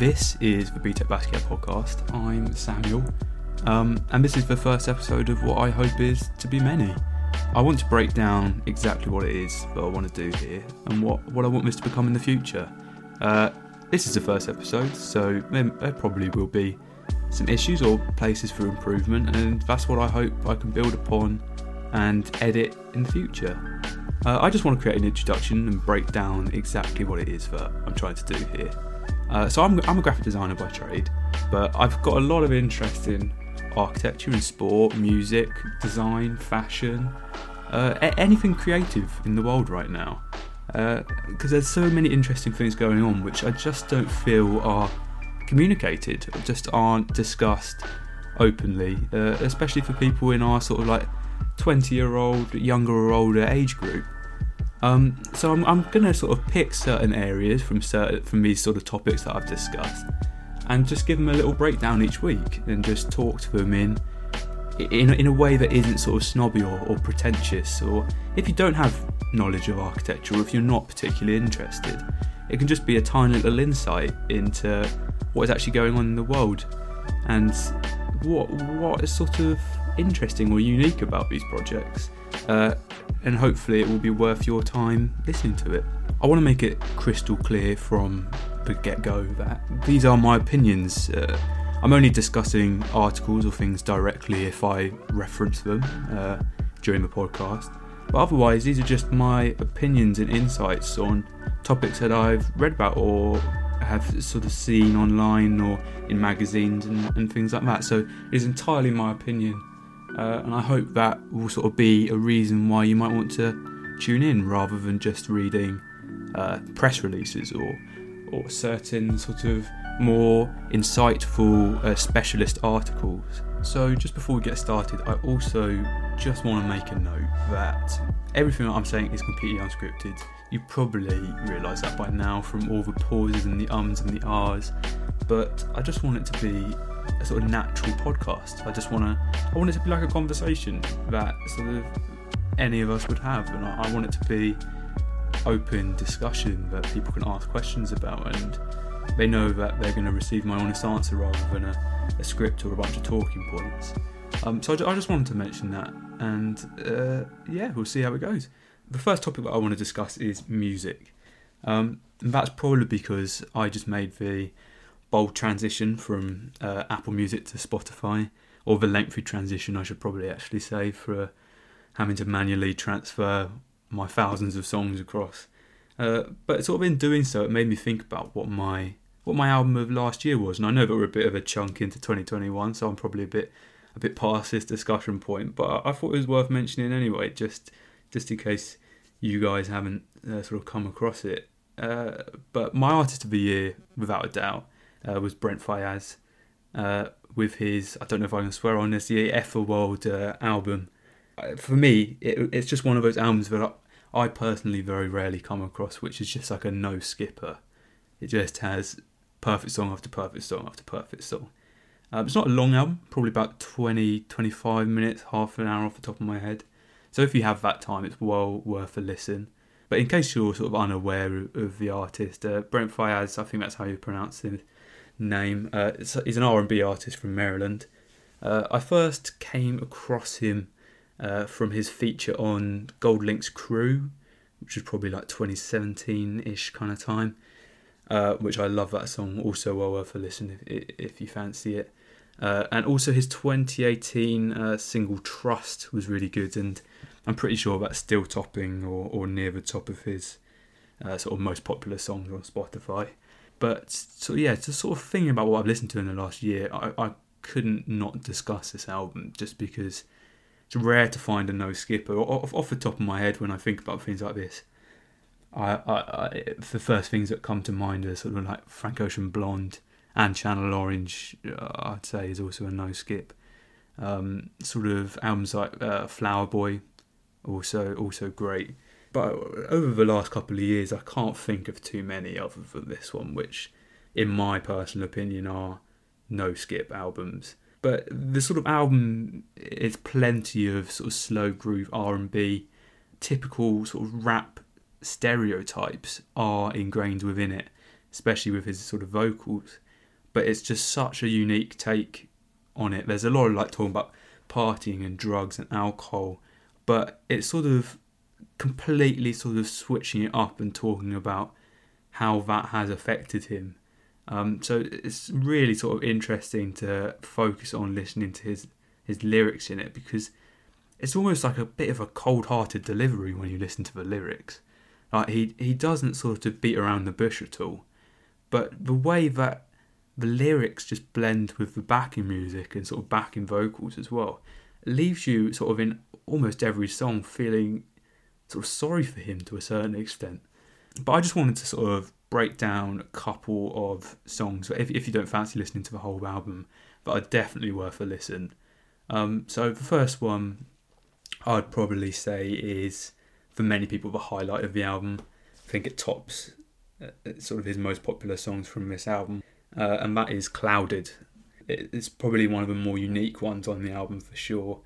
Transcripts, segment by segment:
This is the BTEC Basquiat podcast. I'm Samuel, um, and this is the first episode of what I hope is to be many. I want to break down exactly what it is that I want to do here and what, what I want this to become in the future. Uh, this is the first episode, so there, there probably will be some issues or places for improvement, and that's what I hope I can build upon and edit in the future. Uh, I just want to create an introduction and break down exactly what it is that I'm trying to do here. Uh, so I'm, I'm a graphic designer by trade, but I've got a lot of interest in architecture and sport, music, design, fashion, uh, anything creative in the world right now. Because uh, there's so many interesting things going on which I just don't feel are communicated, just aren't discussed openly, uh, especially for people in our sort of like 20 year old, younger or older age group. Um, so I'm, I'm going to sort of pick certain areas from certain from these sort of topics that I've discussed, and just give them a little breakdown each week, and just talk to them in in, in a way that isn't sort of snobby or, or pretentious. Or if you don't have knowledge of architecture, or if you're not particularly interested, it can just be a tiny little insight into what is actually going on in the world, and what what is sort of interesting or unique about these projects. Uh, and hopefully it will be worth your time listening to it. I want to make it crystal clear from the get go that these are my opinions. Uh, I'm only discussing articles or things directly if I reference them uh, during the podcast. But otherwise, these are just my opinions and insights on topics that I've read about or have sort of seen online or in magazines and, and things like that. So it is entirely my opinion uh, and I hope that will sort of be a reason why you might want to tune in rather than just reading uh, press releases or or certain sort of more insightful uh, specialist articles. So just before we get started, I also just want to make a note that everything that I'm saying is completely unscripted. You probably realise that by now from all the pauses and the ums and the ahs, but I just want it to be a sort of natural podcast. I just want to, I want it to be like a conversation that sort of any of us would have, and I, I want it to be open discussion that people can ask questions about, and they know that they're going to receive my honest answer rather than a, a script or a bunch of talking points. Um, so I, I, just wanted to mention that, and uh, yeah, we'll see how it goes. The first topic that I want to discuss is music. Um, and that's probably because I just made the bold transition from uh, Apple Music to Spotify, or the lengthy transition, I should probably actually say, for uh, having to manually transfer my thousands of songs across. Uh, but sort of in doing so, it made me think about what my what my album of last year was, and I know that we're a bit of a chunk into 2021, so I'm probably a bit a bit past this discussion point. But I thought it was worth mentioning anyway, just just in case you guys haven't uh, sort of come across it. Uh, but my artist of the year, without a doubt, uh, was Brent Faiyaz uh, with his I don't know if I can swear on this the F the World uh, album. Uh, for me, it, it's just one of those albums that I, I, personally very rarely come across, which is just like a no skipper. It just has perfect song after perfect song after perfect song. Um, it's not a long album, probably about 20, 25 minutes, half an hour off the top of my head. So if you have that time, it's well worth a listen. But in case you're sort of unaware of the artist, uh, Brent Faiyaz, I think that's how you pronounce him, name. Uh, he's an R&B artist from Maryland. Uh, I first came across him uh, from his feature on GoldLink's Crew, which was probably like 2017-ish kind of time. Uh, which I love that song. Also well worth a listen if, if you fancy it. Uh, and also his 2018 uh, single Trust was really good, and I'm pretty sure that's still topping or, or near the top of his sort of most popular songs on Spotify. But so yeah, to sort of thinking about what I've listened to in the last year, I, I couldn't not discuss this album just because it's rare to find a no skipper. Off, off the top of my head, when I think about things like this, I, I, I, the first things that come to mind are sort of like Frank Ocean Blonde and Channel Orange. Uh, I'd say is also a no skip. Um, sort of albums like uh, Flower Boy, also also great. But over the last couple of years, I can't think of too many other than this one, which, in my personal opinion, are no skip albums. But the sort of album is plenty of sort of slow groove R and B, typical sort of rap stereotypes are ingrained within it, especially with his sort of vocals. but it's just such a unique take on it. There's a lot of like talking about partying and drugs and alcohol, but it's sort of completely sort of switching it up and talking about how that has affected him. Um, so it's really sort of interesting to focus on listening to his his lyrics in it because it's almost like a bit of a cold-hearted delivery when you listen to the lyrics. Like he he doesn't sort of beat around the bush at all, but the way that the lyrics just blend with the backing music and sort of backing vocals as well leaves you sort of in almost every song feeling sort of sorry for him to a certain extent. But I just wanted to sort of break down a couple of songs if, if you don't fancy listening to the whole album, but are definitely worth a listen. Um, so the first one I'd probably say is for many people the highlight of the album. I think it tops uh, sort of his most popular songs from this album, uh, and that is Clouded. It's probably one of the more unique ones on the album for sure,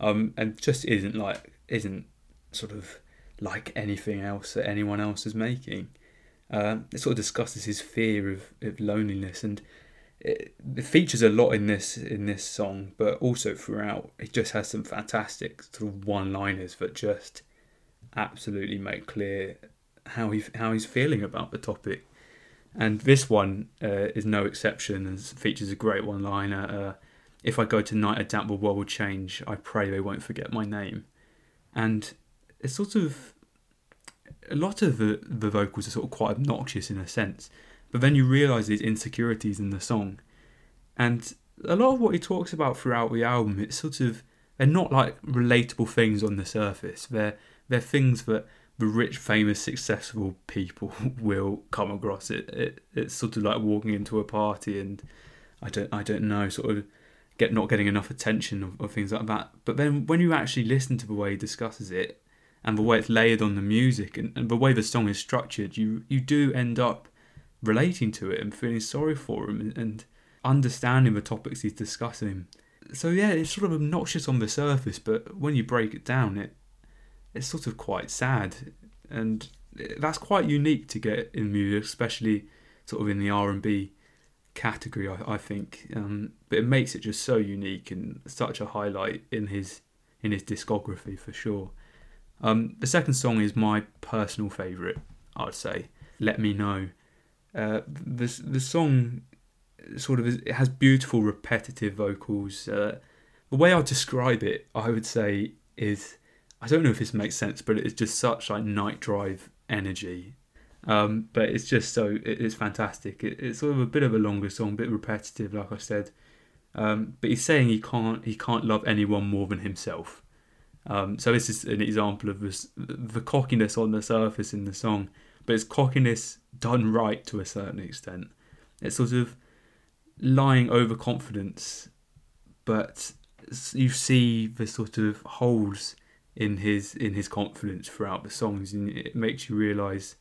um, and just isn't like isn't sort of like anything else that anyone else is making. Uh, it sort of discusses his fear of, of loneliness, and it, it, features a lot in this in this song, but also throughout. It just has some fantastic sort of one-liners that just absolutely make clear how he how he's feeling about the topic. And this one uh, is no exception and features a great one-liner. Uh, if I go tonight, I doubt the world will change. I pray they won't forget my name. And it's sort of a lot of the, the vocals are sort of quite obnoxious in a sense, but then you realise these insecurities in the song, and a lot of what he talks about throughout the album, it's sort of they're not like relatable things on the surface. They're they're things that the rich, famous, successful people will come across. It, it it's sort of like walking into a party and I don't I don't know sort of get not getting enough attention or, or things like that. But then when you actually listen to the way he discusses it, and the way it's layered on the music and, and the way the song is structured, you you do end up relating to it and feeling sorry for him and, and understanding the topics he's discussing. So yeah, it's sort of obnoxious on the surface, but when you break it down, it it's sort of quite sad, and that's quite unique to get in music, especially sort of in the R and B category. I, I think, um, but it makes it just so unique and such a highlight in his in his discography for sure. Um, the second song is my personal favourite, I'd say. Let Me Know. Uh, the, the song sort of is, it has beautiful repetitive vocals. Uh, the way I describe it, I would say, is I don't know if this makes sense, but it's just such like night drive energy. Um, but it's just so it, it's fantastic. It, it's sort of a bit of a longer song, a bit repetitive, like I said. Um, but he's saying he can't he can't love anyone more than himself. Um, so this is an example of this, the cockiness on the surface in the song, but it's cockiness done right to a certain extent. It's sort of lying overconfidence, but you see the sort of holes in his in his confidence throughout the songs, and it makes you realise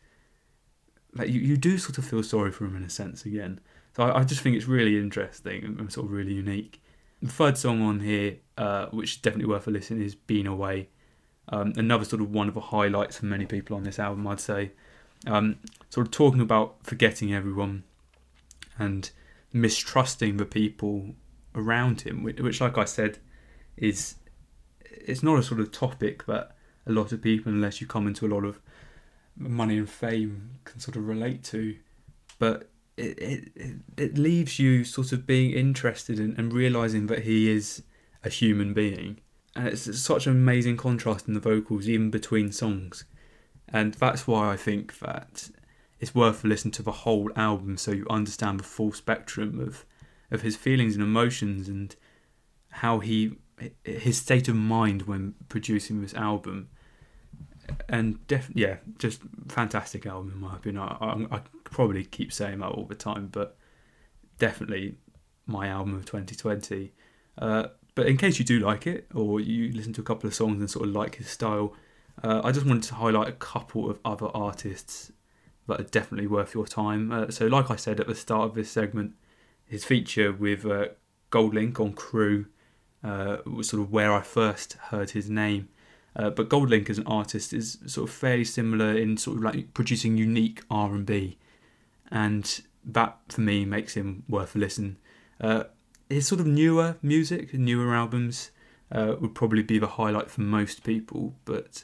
that you, you do sort of feel sorry for him in a sense again. So I, I just think it's really interesting and sort of really unique. The third song on here, uh, which is definitely worth a listen, is "Been Away." Um, another sort of one of the highlights for many people on this album, I'd say. Um, sort of talking about forgetting everyone and mistrusting the people around him, which, which, like I said, is it's not a sort of topic that a lot of people, unless you come into a lot of money and fame, can sort of relate to. But it, it, it leaves you sort of being interested in, and realizing that he is a human being. And it's such an amazing contrast in the vocals, even between songs. And that's why I think that it's worth listening to the whole album so you understand the full spectrum of, of his feelings and emotions and how he his state of mind when producing this album and def- yeah, just fantastic album in my opinion. I, I, I probably keep saying that all the time, but definitely my album of 2020. Uh, but in case you do like it, or you listen to a couple of songs and sort of like his style, uh, I just wanted to highlight a couple of other artists that are definitely worth your time. Uh, so, like I said at the start of this segment, his feature with uh, GoldLink on Crew uh, was sort of where I first heard his name. Uh, but GoldLink as an artist is sort of fairly similar in sort of like producing unique R and B, and that for me makes him worth a listen. Uh, his sort of newer music, newer albums, uh, would probably be the highlight for most people. But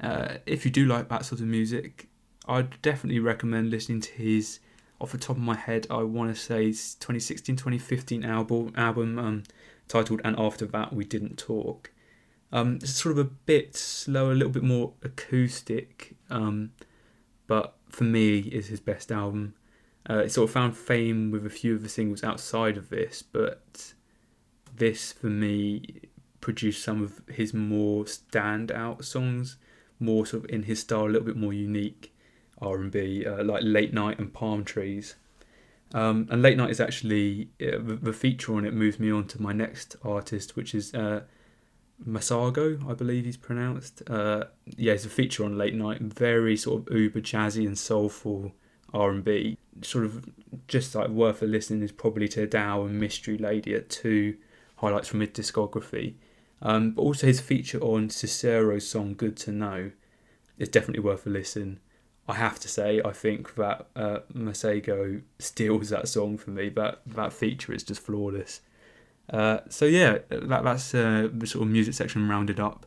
uh, if you do like that sort of music, I'd definitely recommend listening to his. Off the top of my head, I want to say 2016 2015 album, album um, titled And After That We Didn't Talk. Um, it's sort of a bit slower, a little bit more acoustic, um, but for me, is his best album. Uh, it sort of found fame with a few of the singles outside of this, but this for me produced some of his more standout songs, more sort of in his style, a little bit more unique R and B, uh, like Late Night and Palm Trees. Um, and Late Night is actually uh, the, the, feature on it moves me on to my next artist, which is Masego, I believe he's pronounced. Uh, yeah, it's a feature on Late Night, very sort of uber jazzy and soulful R and B. Sort of just like worth a listen is probably Tadow and Mystery Lady at two highlights from his discography. Um, but also his feature on Cicero's song "Good to Know" is definitely worth a listen. I have to say, I think that uh, steals that song for me. That that feature is just flawless. Uh, so yeah, that that's uh, the sort of music section rounded up.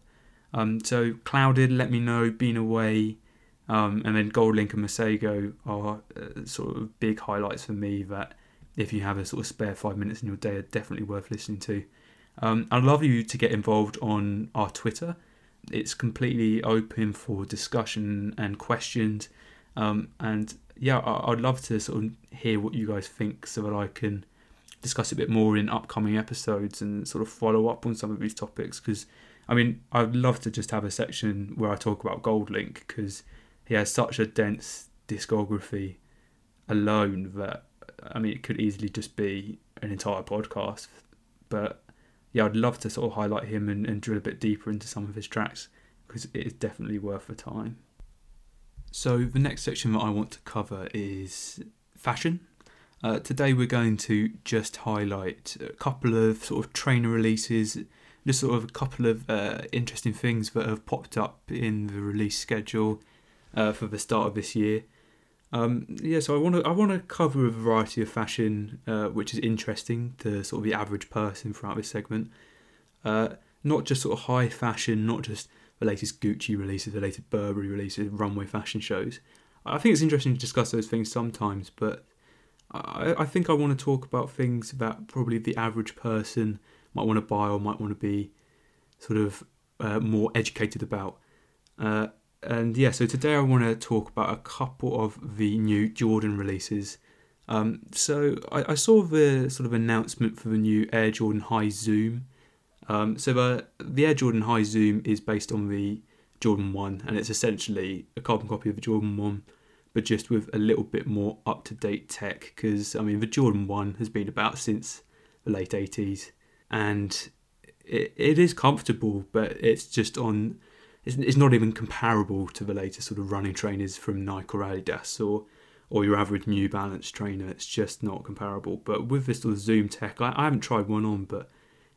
Um, so clouded, let me know, been away, um, and then GoldLink and Masego are uh, sort of big highlights for me. That if you have a sort of spare five minutes in your day, are definitely worth listening to. Um, I'd love you to get involved on our Twitter. It's completely open for discussion and questions. Um, and yeah, I- would love to sort of hear what you guys think so that I can discuss a bit more in upcoming episodes and sort of follow up on some of these topics because I mean I'd love to just have a section where I talk about GoldLink because he has such a dense discography alone that I mean it could easily just be an entire podcast. But yeah I'd love to sort of highlight him and, and drill a bit deeper into some of his tracks because it is definitely worth the time. So the next section that I want to cover is fashion uh, today we're going to just highlight a couple of sort of trainer releases, just sort of a couple of uh, interesting things that have popped up in the release schedule uh, for the start of this year. Um, yeah, so I want to I want to cover a variety of fashion, uh, which is interesting to sort of the average person throughout this segment. Uh, not just sort of high fashion, not just the latest Gucci releases, the latest Burberry releases, runway fashion shows. I think it's interesting to discuss those things sometimes, but I, I think I want to talk about things that probably the average person might want to buy or might want to be sort of uh, more educated about. Uh, and yeah, so today I want to talk about a couple of the new Jordan releases. Um, so I, I, saw the sort of announcement for the new Air Jordan High Zoom. Um, so the, the Air Jordan High Zoom is based on the Jordan 1 and it's essentially a carbon copy of the Jordan 1 but just with a little bit more up to date tech. Because, I mean, the Jordan 1 has been about since the late 80s and it, it is comfortable, but it's just on. It's, it's not even comparable to the latest sort of running trainers from Nike or Adidas or or your average New Balance trainer. It's just not comparable. But with this sort of Zoom tech, I, I haven't tried one on, but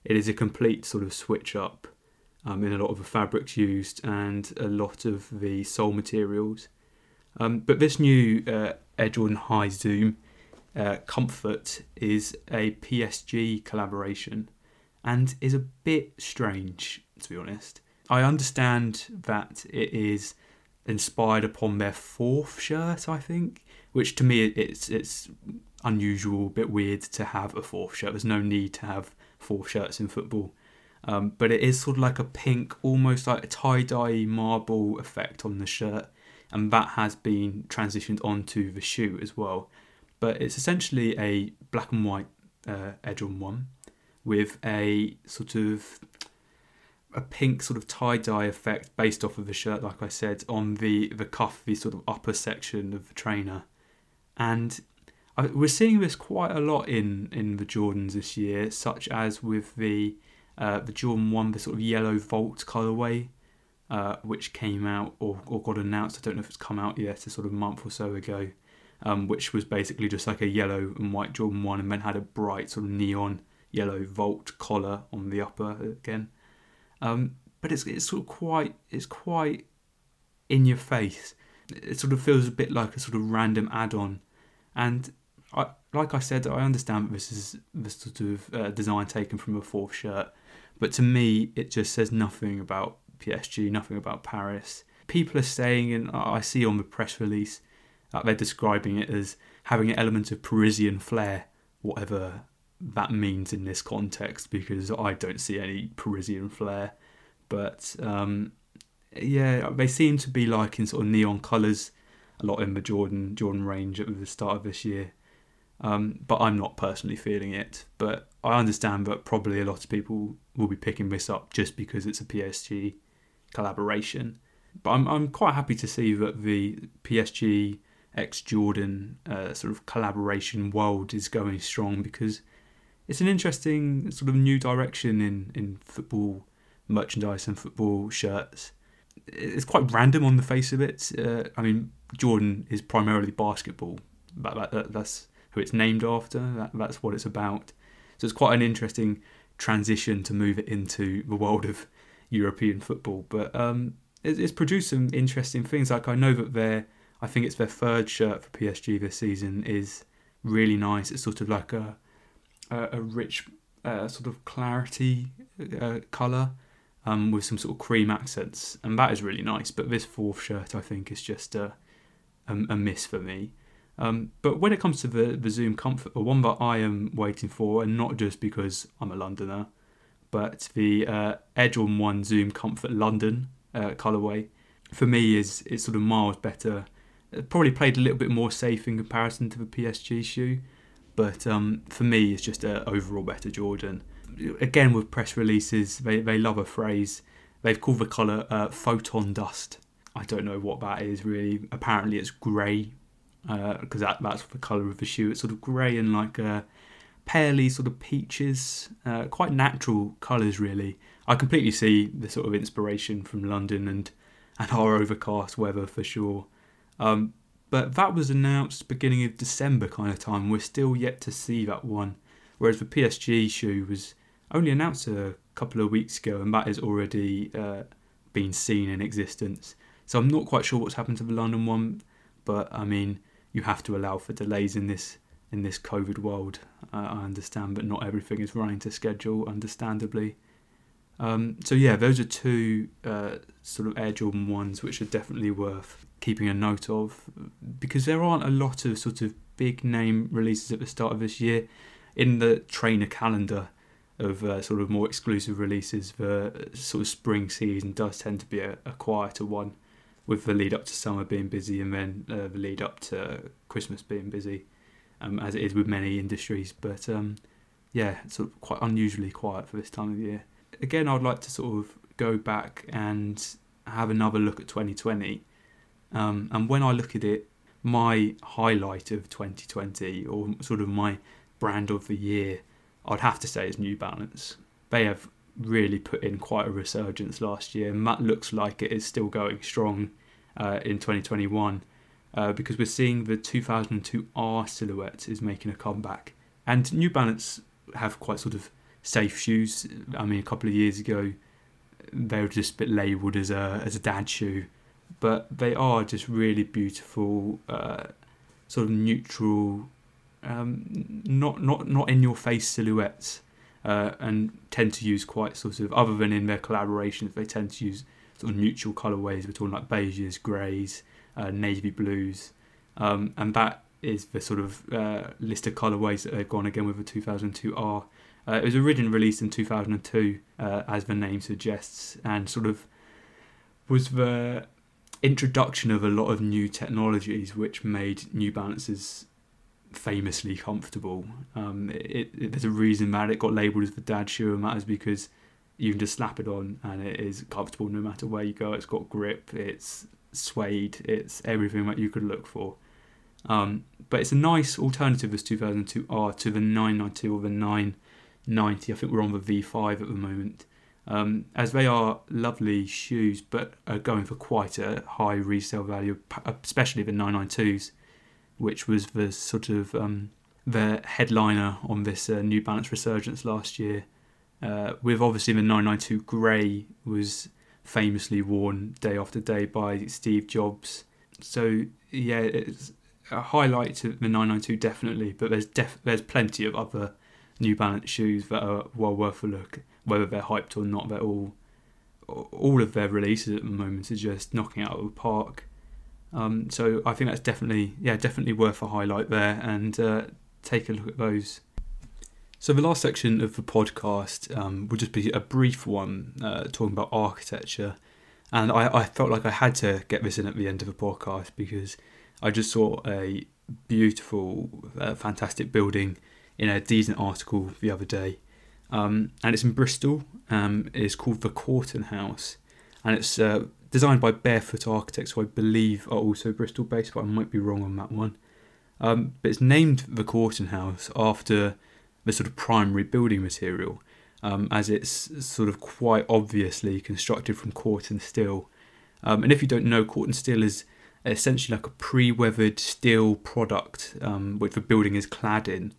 it is a complete sort of switch up um, in a lot of the fabrics used and a lot of the sole materials. Um, but this new uh, Jordan High Zoom uh, Comfort is a PSG collaboration and is a bit strange, to be honest. I understand that it is inspired upon their fourth shirt, I think, which to me it's it's unusual, a bit weird to have a fourth shirt. There's no need to have four shirts in football. Um, but it is sort of like a pink, almost like a tie dye marble effect on the shirt, and that has been transitioned onto the shoe as well. But it's essentially a black and white uh, edge on one with a sort of a pink sort of tie dye effect based off of the shirt, like I said, on the the cuff, the sort of upper section of the trainer, and I, we're seeing this quite a lot in in the Jordans this year, such as with the uh, the Jordan One, the sort of yellow Volt colorway, uh, which came out or, or got announced. I don't know if it's come out yet, a sort of month or so ago, um, which was basically just like a yellow and white Jordan 1 and then had a bright sort of neon yellow Volt collar on the upper again. Um, but it's, it's sort of quite, it's quite in your face. It sort of feels a bit like a sort of random add on. And I, like I said, I understand this is the sort of uh, design taken from a fourth shirt, but to me, it just says nothing about PSG, nothing about Paris. People are saying, and I see on the press release, that they're describing it as having an element of Parisian flair, whatever that means in this context, because I don't see any Parisian flair. But um, yeah, they seem to be like in sort of neon colours, a lot in the Jordan Jordan range at the start of this year. Um, but I'm not personally feeling it. But I understand that probably a lot of people will be picking this up just because it's a PSG collaboration. But I'm I'm quite happy to see that the PSG X Jordan uh, sort of collaboration world is going strong because it's an interesting sort of new direction in in football merchandise and football shirts. It's quite random on the face of it. Uh, I mean, Jordan is primarily basketball. That, that, that's who it's named after. That, that's what it's about. So it's quite an interesting transition to move it into the world of European football. But um, it, it's produced some interesting things. Like I know that their, I think it's their third shirt for PSG this season is really nice. It's sort of like a a, a rich uh, sort of clarity uh, color um, with some sort of cream accents, and that is really nice. But this fourth shirt, I think, is just a, a, a miss for me. Um, but when it comes to the, the Zoom Comfort, the one that I am waiting for, and not just because I'm a Londoner, but the uh, Air Jordan 1 Zoom Comfort London uh, colorway, for me is it's sort of miles better. It probably played a little bit more safe in comparison to the PSG shoe, but um, for me, it's just an overall better Jordan again with press releases, they, they love a phrase. They've called the colour uh, photon dust. I don't know what that is really. Apparently, it's grey because uh, that, that's the colour of the shoe. It's sort of grey and like a paley sort of peaches, uh, quite natural colours really. I completely see the sort of inspiration from London and and our overcast weather for sure. Um, but that was announced beginning of December kind of time. We're still yet to see that one. Whereas the PSG shoe was only announced a couple of weeks ago, and that has already uh, been seen in existence. So I'm not quite sure what's happened to the London one, but I mean, you have to allow for delays in this in this COVID world. Uh, I understand, but not everything is running to schedule, understandably. Um, so yeah, those are two uh, sort of Air Jordan ones which are definitely worth keeping a note of because there aren't a lot of sort of big name releases at the start of this year in the trainer calendar of uh, sort of more exclusive releases, the sort of spring season does tend to be a, a quieter one, with the lead up to summer being busy and then uh, the lead up to Christmas being busy, um, as it is with many industries. But um, yeah, it's sort of quite unusually quiet for this time of year. Again, I'd like to sort of go back and have another look at 2020. Um, and when I look at it, my highlight of 2020, or sort of my brand of the year, I'd have to say is New Balance. They have really put in quite a resurgence last year, and that looks like it is still going strong uh, in 2021 uh, because we're seeing the 2002 R silhouette is making a comeback. And New Balance have quite sort of safe shoes. I mean, a couple of years ago, they were just a bit labelled as a as a dad shoe, but they are just really beautiful, uh, sort of neutral um, not not not in your face silhouettes, uh, and tend to use quite sort of other than in their collaborations, they tend to use sort of neutral colorways. We're talking like beiges, greys, uh, navy blues, um, and that is the sort of uh, list of colorways that they've gone again with the 2002R. Uh, it was originally released in 2002, uh, as the name suggests, and sort of was the introduction of a lot of new technologies which made New Balance's famously comfortable. Um, it, it, there's a reason that it got labelled as the dad shoe, and that is because you can just slap it on and it is comfortable no matter where you go. It's got grip, it's suede, it's everything that you could look for. Um, but it's a nice alternative, this 2002R, to the 992 or the 990. I think we're on the V5 at the moment. Um, as they are lovely shoes, but are going for quite a high resale value, especially the 992s which was the sort of um, the headliner on this uh, New Balance resurgence last year. Uh, with obviously the 992 grey was famously worn day after day by Steve Jobs. So yeah, it's a highlight to the 992 definitely, but there's def- there's plenty of other New Balance shoes that are well worth a look, whether they're hyped or not. They're all all of their releases at the moment are just knocking out of the park. Um, so I think that's definitely yeah definitely worth a highlight there and uh, take a look at those. So the last section of the podcast um, will just be a brief one uh, talking about architecture, and I, I felt like I had to get this in at the end of the podcast because I just saw a beautiful, uh, fantastic building in a Dezeen article the other day, um, and it's in Bristol. Um, it's called the Corten House, and it's uh, designed by Barefoot Architects, who I believe are also Bristol based, but I might be wrong on that one. Um, but it's named the Corten House after the sort of primary building material, um, as it's sort of quite obviously constructed from Corten steel. Um, and if you don't know, Corten steel is essentially like a pre-weathered steel product um, which the building is clad in,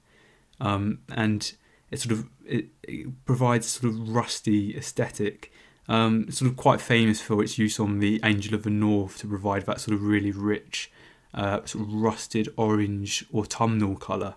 um, and it sort of it, it provides sort of rusty aesthetic. Um, sort of quite famous for its use on the Angel of the North to provide that sort of really rich, uh, sort of rusted orange autumnal colour.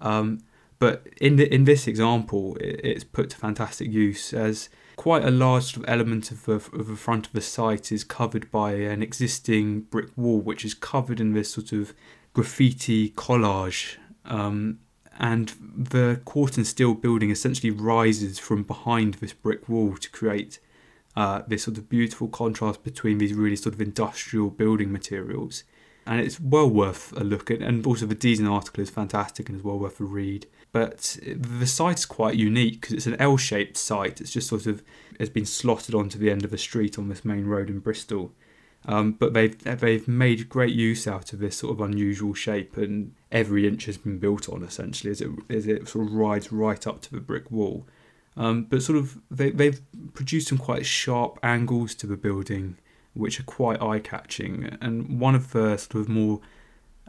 Um, but in the, in this example, it, it's put to fantastic use as quite a large sort of element of the, of the front of the site is covered by an existing brick wall, which is covered in this sort of graffiti collage. Um, and the Corten steel building essentially rises from behind this brick wall to create uh, this sort of beautiful contrast between these really sort of industrial building materials. And it's well worth a look at, and also the Dezeen article is fantastic and is well worth a read. But the site is quite unique because it's an L-shaped site. It's just sort of has been slotted onto the end of a street on this main road in Bristol. Um, but they've they've made great use out of this sort of unusual shape, and every inch has been built on essentially as it as it sort of rides right up to the brick wall. Um, but sort of they they've produced some quite sharp angles to the building, which are quite eye catching. And one of the sort of more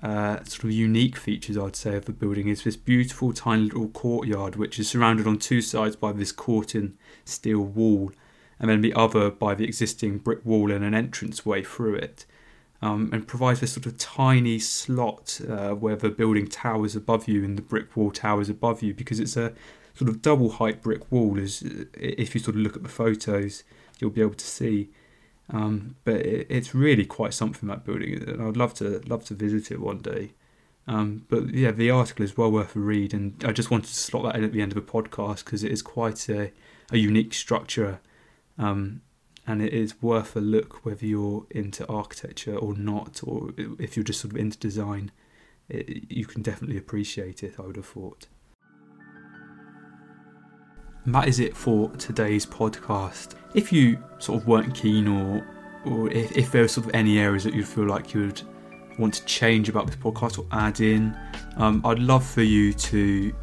uh, sort of unique features I'd say of the building is this beautiful tiny little courtyard, which is surrounded on two sides by this Corten steel wall and then the other by the existing brick wall and an entrance way through it. Um, and provides this sort of tiny slot uh, where the building towers above you and the brick wall towers above you because it's a sort of double height brick wall. As if you sort of look at the photos, you'll be able to see. Um, but it, it's really quite something that building, and I'd love to love to visit it one day. Um, but yeah, the article is well worth a read, and I just wanted to slot that in at the end of the podcast because it is quite a, a unique structure um, and it is worth a look whether you're into architecture or not, or if you're just sort of into design. It, you can definitely appreciate it, I would have thought. And that is it for today's podcast. If you sort of weren't keen, or or if, if there are sort of any areas that you feel like you would want to change about this podcast or add in, um, I'd love for you to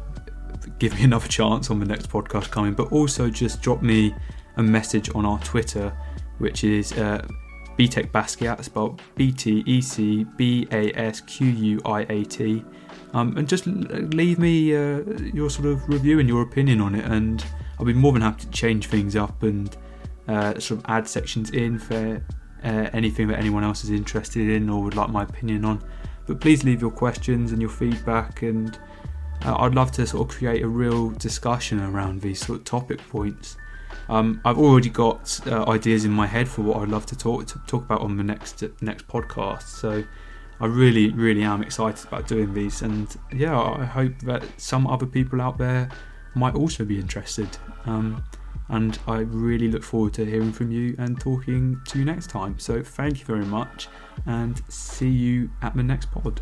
give me another chance on the next podcast coming, but also just drop me a message on our Twitter, which is uh, BTEC Basquiat, spelled B T E C B A S Q U I A T. Um, and just leave me uh, your sort of review and your opinion on it, and I'll be more than happy to change things up and uh, sort of add sections in for uh, anything that anyone else is interested in or would like my opinion on. But please leave your questions and your feedback, and uh, I'd love to sort of create a real discussion around these sort of topic points. Um, I've already got uh, ideas in my head for what I'd love to talk to talk about on the next next podcast. So I really, really am excited about doing these, and yeah, I hope that some other people out there might also be interested. Um, and I really look forward to hearing from you and talking to you next time. So thank you very much, and see you at the next pod.